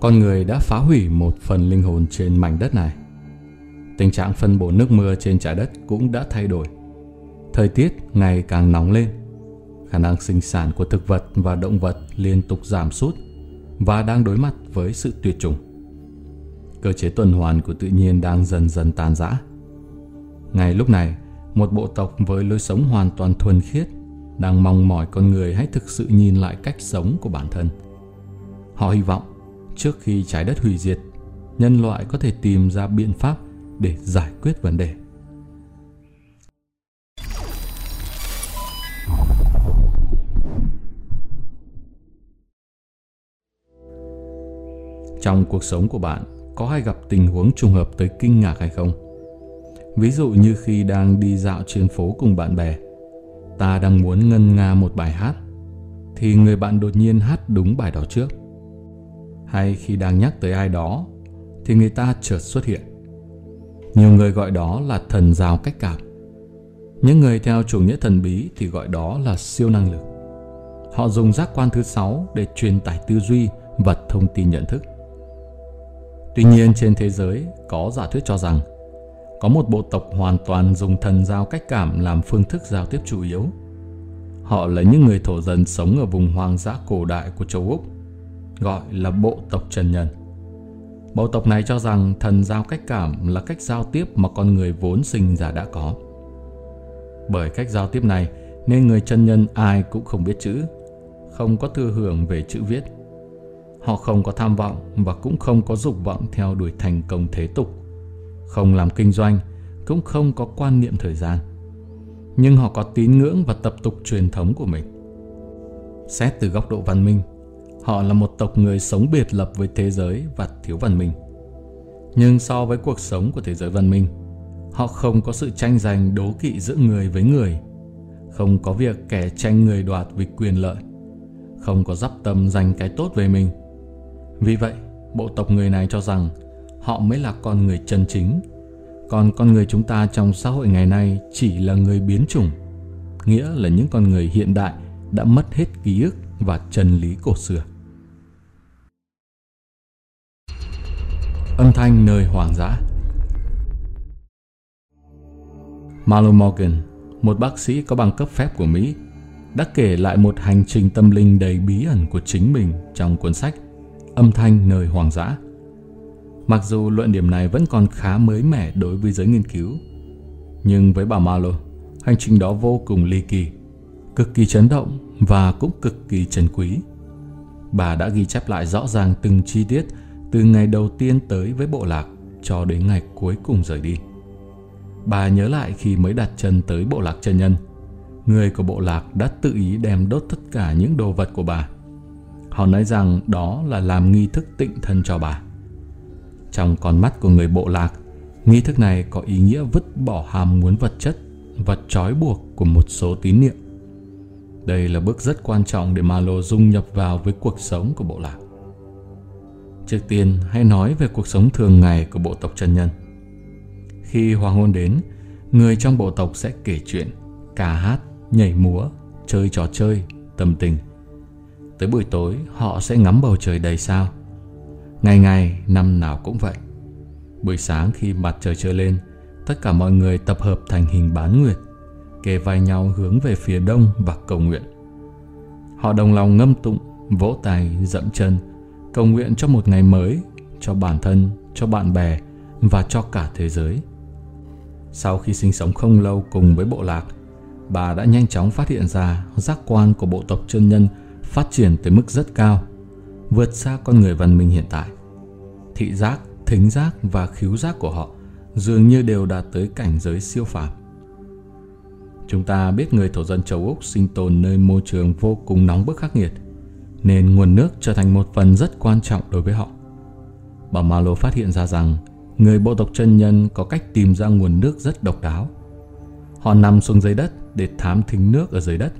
con người đã phá hủy một phần linh hồn trên mảnh đất này. Tình trạng phân bổ nước mưa trên trái đất cũng đã thay đổi. Thời tiết ngày càng nóng lên. Khả năng sinh sản của thực vật và động vật liên tục giảm sút và đang đối mặt với sự tuyệt chủng. Cơ chế tuần hoàn của tự nhiên đang dần dần tàn rã. Ngay lúc này, một bộ tộc với lối sống hoàn toàn thuần khiết đang mong mỏi con người hãy thực sự nhìn lại cách sống của bản thân. Họ hy vọng trước khi trái đất hủy diệt, nhân loại có thể tìm ra biện pháp để giải quyết vấn đề. Trong cuộc sống của bạn có hay gặp tình huống trùng hợp tới kinh ngạc hay không? Ví dụ như khi đang đi dạo trên phố cùng bạn bè, ta đang muốn ngân nga một bài hát, thì người bạn đột nhiên hát đúng bài đó trước. Hay khi đang nhắc tới ai đó, thì người ta chợt xuất hiện. Nhiều người gọi đó là thần giao cách cảm. Những người theo chủ nghĩa thần bí thì gọi đó là siêu năng lực. Họ dùng giác quan thứ sáu để truyền tải tư duy và thông tin nhận thức. Tuy nhiên trên thế giới có giả thuyết cho rằng có một bộ tộc hoàn toàn dùng thần giao cách cảm làm phương thức giao tiếp chủ yếu. Họ là những người thổ dân sống ở vùng hoang dã cổ đại của châu Úc, gọi là bộ tộc chân nhân. Bộ tộc này cho rằng thần giao cách cảm là cách giao tiếp mà con người vốn sinh ra đã có. Bởi cách giao tiếp này nên người chân nhân ai cũng không biết chữ, không có thừa hưởng về chữ viết. Họ không có tham vọng và cũng không có dục vọng theo đuổi thành công thế tục không làm kinh doanh, cũng không có quan niệm thời gian. Nhưng họ có tín ngưỡng và tập tục truyền thống của mình. Xét từ góc độ văn minh, họ là một tộc người sống biệt lập với thế giới và thiếu văn minh. Nhưng so với cuộc sống của thế giới văn minh, họ không có sự tranh giành đố kỵ giữa người với người, không có việc kẻ tranh người đoạt vì quyền lợi, không có dắp tâm giành cái tốt về mình. Vì vậy, bộ tộc người này cho rằng họ mới là con người chân chính còn con người chúng ta trong xã hội ngày nay chỉ là người biến chủng nghĩa là những con người hiện đại đã mất hết ký ức và chân lý cổ xưa âm thanh nơi hoàng dã Marlon Morgan, một bác sĩ có bằng cấp phép của Mỹ, đã kể lại một hành trình tâm linh đầy bí ẩn của chính mình trong cuốn sách Âm thanh nơi hoàng dã Mặc dù luận điểm này vẫn còn khá mới mẻ đối với giới nghiên cứu, nhưng với bà Marlow, hành trình đó vô cùng ly kỳ, cực kỳ chấn động và cũng cực kỳ trân quý. Bà đã ghi chép lại rõ ràng từng chi tiết từ ngày đầu tiên tới với bộ lạc cho đến ngày cuối cùng rời đi. Bà nhớ lại khi mới đặt chân tới bộ lạc chân nhân, người của bộ lạc đã tự ý đem đốt tất cả những đồ vật của bà. Họ nói rằng đó là làm nghi thức tịnh thân cho bà. Trong con mắt của người bộ lạc, nghi thức này có ý nghĩa vứt bỏ ham muốn vật chất và trói buộc của một số tín niệm. Đây là bước rất quan trọng để Malo dung nhập vào với cuộc sống của bộ lạc. Trước tiên, hãy nói về cuộc sống thường ngày của bộ tộc chân nhân. Khi hoàng hôn đến, người trong bộ tộc sẽ kể chuyện, ca hát, nhảy múa, chơi trò chơi, tâm tình. Tới buổi tối, họ sẽ ngắm bầu trời đầy sao, Ngày ngày, năm nào cũng vậy. Buổi sáng khi mặt trời trưa lên, tất cả mọi người tập hợp thành hình bán nguyệt, kề vai nhau hướng về phía đông và cầu nguyện. Họ đồng lòng ngâm tụng, vỗ tay, dậm chân, cầu nguyện cho một ngày mới, cho bản thân, cho bạn bè và cho cả thế giới. Sau khi sinh sống không lâu cùng với bộ lạc, bà đã nhanh chóng phát hiện ra giác quan của bộ tộc chân nhân phát triển tới mức rất cao vượt xa con người văn minh hiện tại. Thị giác, thính giác và khiếu giác của họ dường như đều đạt tới cảnh giới siêu phàm. Chúng ta biết người thổ dân châu Úc sinh tồn nơi môi trường vô cùng nóng bức khắc nghiệt, nên nguồn nước trở thành một phần rất quan trọng đối với họ. Bà Malo phát hiện ra rằng người bộ tộc chân nhân có cách tìm ra nguồn nước rất độc đáo. Họ nằm xuống dưới đất để thám thính nước ở dưới đất,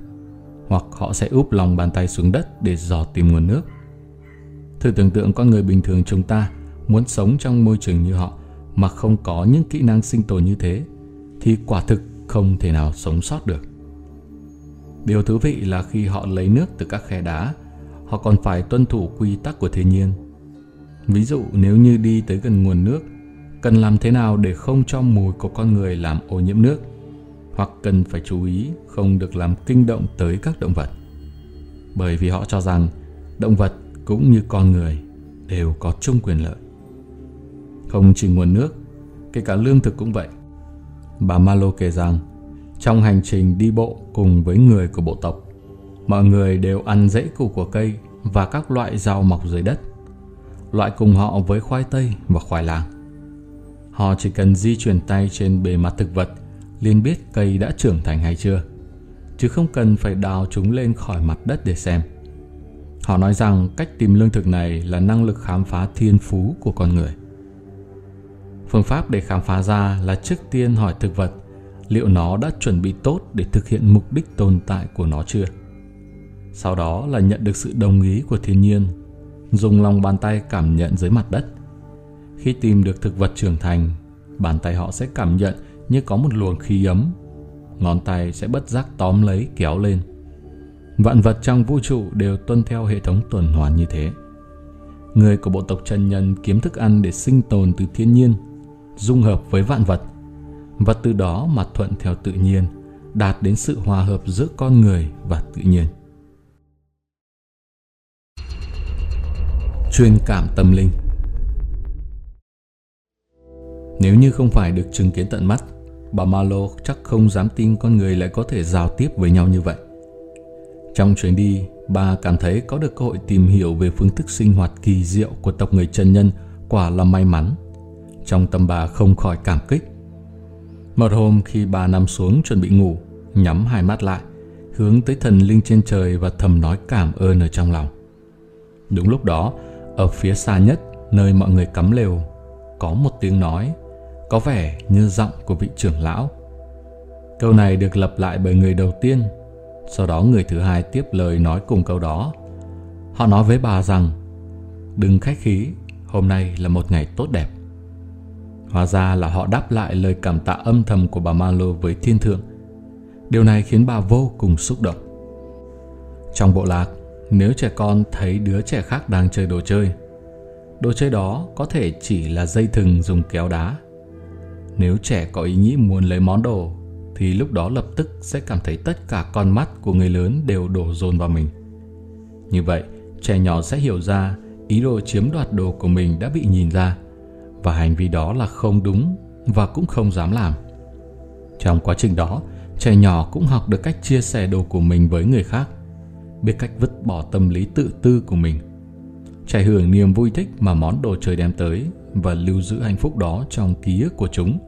hoặc họ sẽ úp lòng bàn tay xuống đất để dò tìm nguồn nước. Thử tưởng tượng con người bình thường chúng ta muốn sống trong môi trường như họ mà không có những kỹ năng sinh tồn như thế thì quả thực không thể nào sống sót được. Điều thú vị là khi họ lấy nước từ các khe đá, họ còn phải tuân thủ quy tắc của thiên nhiên. Ví dụ nếu như đi tới gần nguồn nước, cần làm thế nào để không cho mùi của con người làm ô nhiễm nước, hoặc cần phải chú ý không được làm kinh động tới các động vật. Bởi vì họ cho rằng động vật cũng như con người đều có chung quyền lợi. Không chỉ nguồn nước, kể cả lương thực cũng vậy. Bà Malo kể rằng, trong hành trình đi bộ cùng với người của bộ tộc, mọi người đều ăn rễ củ của cây và các loại rau mọc dưới đất. Loại cùng họ với khoai tây và khoai lang. Họ chỉ cần di chuyển tay trên bề mặt thực vật liền biết cây đã trưởng thành hay chưa, chứ không cần phải đào chúng lên khỏi mặt đất để xem. Họ nói rằng cách tìm lương thực này là năng lực khám phá thiên phú của con người. Phương pháp để khám phá ra là trước tiên hỏi thực vật liệu nó đã chuẩn bị tốt để thực hiện mục đích tồn tại của nó chưa. Sau đó là nhận được sự đồng ý của thiên nhiên, dùng lòng bàn tay cảm nhận dưới mặt đất. Khi tìm được thực vật trưởng thành, bàn tay họ sẽ cảm nhận như có một luồng khí ấm. Ngón tay sẽ bất giác tóm lấy kéo lên. Vạn vật trong vũ trụ đều tuân theo hệ thống tuần hoàn như thế. Người của bộ tộc chân nhân kiếm thức ăn để sinh tồn từ thiên nhiên, dung hợp với vạn vật, và từ đó mà thuận theo tự nhiên, đạt đến sự hòa hợp giữa con người và tự nhiên. Chuyên cảm tâm linh Nếu như không phải được chứng kiến tận mắt, bà Malo chắc không dám tin con người lại có thể giao tiếp với nhau như vậy. Trong chuyến đi, bà cảm thấy có được cơ hội tìm hiểu về phương thức sinh hoạt kỳ diệu của tộc người chân nhân quả là may mắn. Trong tâm bà không khỏi cảm kích. Một hôm khi bà nằm xuống chuẩn bị ngủ, nhắm hai mắt lại, hướng tới thần linh trên trời và thầm nói cảm ơn ở trong lòng. Đúng lúc đó, ở phía xa nhất, nơi mọi người cắm lều, có một tiếng nói, có vẻ như giọng của vị trưởng lão. Câu này được lặp lại bởi người đầu tiên sau đó người thứ hai tiếp lời nói cùng câu đó. Họ nói với bà rằng Đừng khách khí, hôm nay là một ngày tốt đẹp. Hóa ra là họ đáp lại lời cảm tạ âm thầm của bà Malo với thiên thượng. Điều này khiến bà vô cùng xúc động. Trong bộ lạc, nếu trẻ con thấy đứa trẻ khác đang chơi đồ chơi, đồ chơi đó có thể chỉ là dây thừng dùng kéo đá. Nếu trẻ có ý nghĩ muốn lấy món đồ thì lúc đó lập tức sẽ cảm thấy tất cả con mắt của người lớn đều đổ dồn vào mình. Như vậy, trẻ nhỏ sẽ hiểu ra ý đồ chiếm đoạt đồ của mình đã bị nhìn ra và hành vi đó là không đúng và cũng không dám làm. Trong quá trình đó, trẻ nhỏ cũng học được cách chia sẻ đồ của mình với người khác, biết cách vứt bỏ tâm lý tự tư của mình. trải hưởng niềm vui thích mà món đồ chơi đem tới và lưu giữ hạnh phúc đó trong ký ức của chúng.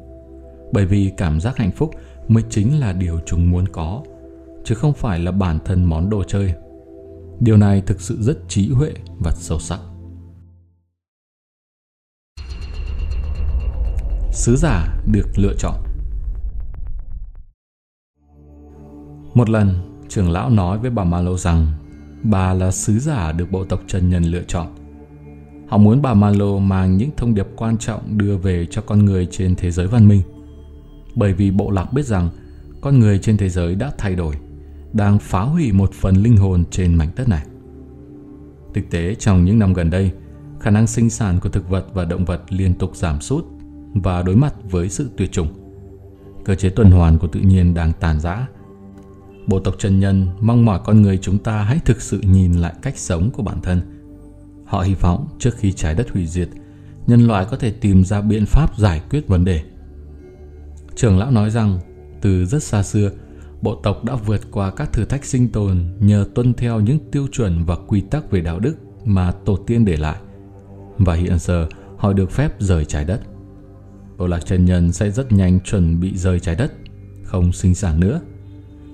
Bởi vì cảm giác hạnh phúc mới chính là điều chúng muốn có, chứ không phải là bản thân món đồ chơi điều này thực sự rất trí huệ và sâu sắc sứ giả được lựa chọn một lần trưởng lão nói với bà Malo rằng bà là sứ giả được bộ tộc Trần nhân lựa chọn họ muốn bà Malo mang những thông điệp quan trọng đưa về cho con người trên thế giới văn minh bởi vì bộ lạc biết rằng con người trên thế giới đã thay đổi, đang phá hủy một phần linh hồn trên mảnh đất này. Thực tế trong những năm gần đây, khả năng sinh sản của thực vật và động vật liên tục giảm sút và đối mặt với sự tuyệt chủng. Cơ chế tuần hoàn của tự nhiên đang tàn rã. Bộ tộc Trần nhân mong mỏi con người chúng ta hãy thực sự nhìn lại cách sống của bản thân. Họ hy vọng trước khi trái đất hủy diệt, nhân loại có thể tìm ra biện pháp giải quyết vấn đề. Trưởng lão nói rằng, từ rất xa xưa, bộ tộc đã vượt qua các thử thách sinh tồn nhờ tuân theo những tiêu chuẩn và quy tắc về đạo đức mà tổ tiên để lại. Và hiện giờ, họ được phép rời trái đất. Bộ lạc Trần nhân sẽ rất nhanh chuẩn bị rời trái đất, không sinh sản nữa.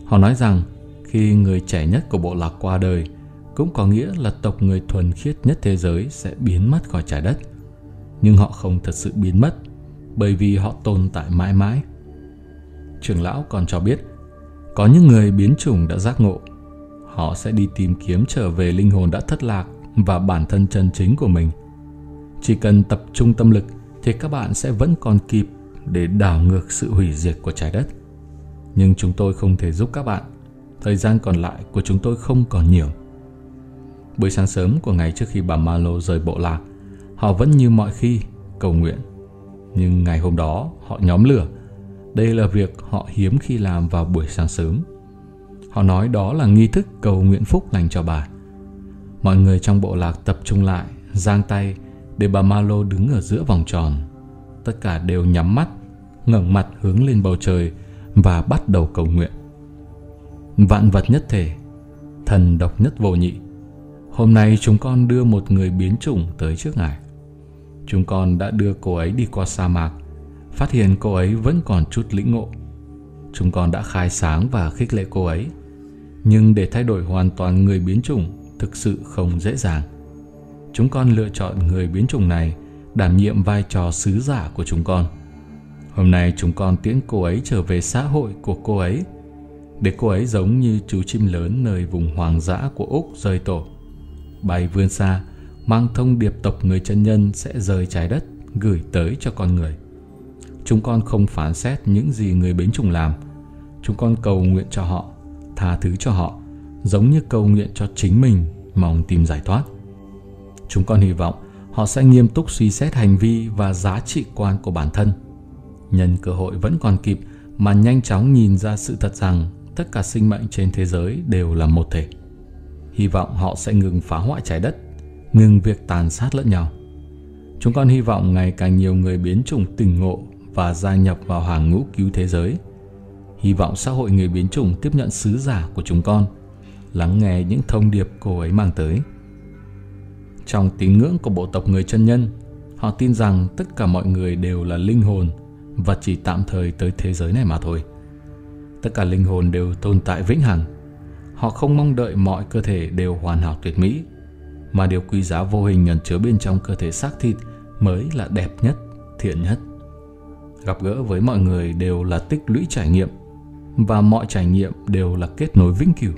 Họ nói rằng, khi người trẻ nhất của bộ lạc qua đời, cũng có nghĩa là tộc người thuần khiết nhất thế giới sẽ biến mất khỏi trái đất. Nhưng họ không thật sự biến mất, bởi vì họ tồn tại mãi mãi. Trưởng lão còn cho biết có những người biến chủng đã giác ngộ. Họ sẽ đi tìm kiếm trở về linh hồn đã thất lạc và bản thân chân chính của mình. Chỉ cần tập trung tâm lực thì các bạn sẽ vẫn còn kịp để đảo ngược sự hủy diệt của trái đất nhưng chúng tôi không thể giúp các bạn thời gian còn lại của chúng tôi không còn nhiều buổi sáng sớm của ngày trước khi bà malo rời bộ lạc Họ vẫn như mọi khi cầu nguyện. Nhưng ngày hôm đó họ nhóm lửa. Đây là việc họ hiếm khi làm vào buổi sáng sớm. Họ nói đó là nghi thức cầu nguyện phúc lành cho bà. Mọi người trong bộ lạc tập trung lại, giang tay để bà Malo đứng ở giữa vòng tròn. Tất cả đều nhắm mắt, ngẩng mặt hướng lên bầu trời và bắt đầu cầu nguyện. Vạn vật nhất thể, thần độc nhất vô nhị. Hôm nay chúng con đưa một người biến chủng tới trước ngài. Chúng con đã đưa cô ấy đi qua sa mạc, phát hiện cô ấy vẫn còn chút lĩnh ngộ. Chúng con đã khai sáng và khích lệ cô ấy. Nhưng để thay đổi hoàn toàn người biến chủng thực sự không dễ dàng. Chúng con lựa chọn người biến chủng này đảm nhiệm vai trò sứ giả của chúng con. Hôm nay chúng con tiễn cô ấy trở về xã hội của cô ấy để cô ấy giống như chú chim lớn nơi vùng hoàng dã của Úc rời tổ. Bay vươn xa, mang thông điệp tộc người chân nhân sẽ rời trái đất gửi tới cho con người. Chúng con không phán xét những gì người bến trùng làm. Chúng con cầu nguyện cho họ, tha thứ cho họ, giống như cầu nguyện cho chính mình mong tìm giải thoát. Chúng con hy vọng họ sẽ nghiêm túc suy xét hành vi và giá trị quan của bản thân. Nhân cơ hội vẫn còn kịp mà nhanh chóng nhìn ra sự thật rằng tất cả sinh mệnh trên thế giới đều là một thể. Hy vọng họ sẽ ngừng phá hoại trái đất, ngừng việc tàn sát lẫn nhau. Chúng con hy vọng ngày càng nhiều người biến chủng tỉnh ngộ và gia nhập vào hàng ngũ cứu thế giới. Hy vọng xã hội người biến chủng tiếp nhận sứ giả của chúng con, lắng nghe những thông điệp cô ấy mang tới. Trong tín ngưỡng của bộ tộc người chân nhân, họ tin rằng tất cả mọi người đều là linh hồn và chỉ tạm thời tới thế giới này mà thôi. Tất cả linh hồn đều tồn tại vĩnh hằng. Họ không mong đợi mọi cơ thể đều hoàn hảo tuyệt mỹ, mà điều quý giá vô hình ẩn chứa bên trong cơ thể xác thịt mới là đẹp nhất, thiện nhất. Gặp gỡ với mọi người đều là tích lũy trải nghiệm và mọi trải nghiệm đều là kết nối vĩnh cửu.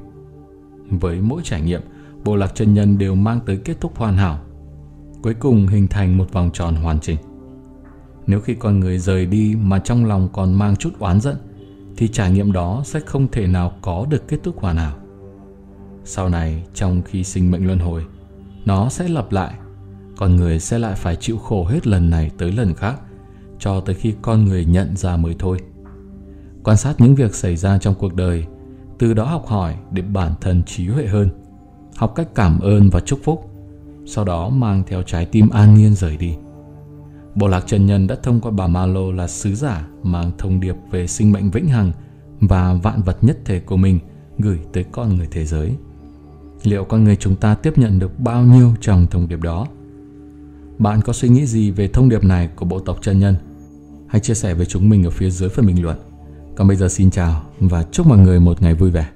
Với mỗi trải nghiệm, bộ lạc chân nhân đều mang tới kết thúc hoàn hảo, cuối cùng hình thành một vòng tròn hoàn chỉnh. Nếu khi con người rời đi mà trong lòng còn mang chút oán giận, thì trải nghiệm đó sẽ không thể nào có được kết thúc hoàn hảo. Sau này, trong khi sinh mệnh luân hồi, nó sẽ lặp lại, con người sẽ lại phải chịu khổ hết lần này tới lần khác, cho tới khi con người nhận ra mới thôi. Quan sát những việc xảy ra trong cuộc đời, từ đó học hỏi để bản thân trí huệ hơn, học cách cảm ơn và chúc phúc, sau đó mang theo trái tim an nhiên rời đi. Bộ lạc trần nhân đã thông qua bà ma lô là sứ giả mang thông điệp về sinh mệnh vĩnh hằng và vạn vật nhất thể của mình gửi tới con người thế giới. Liệu con người chúng ta tiếp nhận được bao nhiêu trong thông điệp đó? Bạn có suy nghĩ gì về thông điệp này của bộ tộc trần nhân? Hãy chia sẻ với chúng mình ở phía dưới phần bình luận. Còn bây giờ xin chào và chúc mọi người một ngày vui vẻ.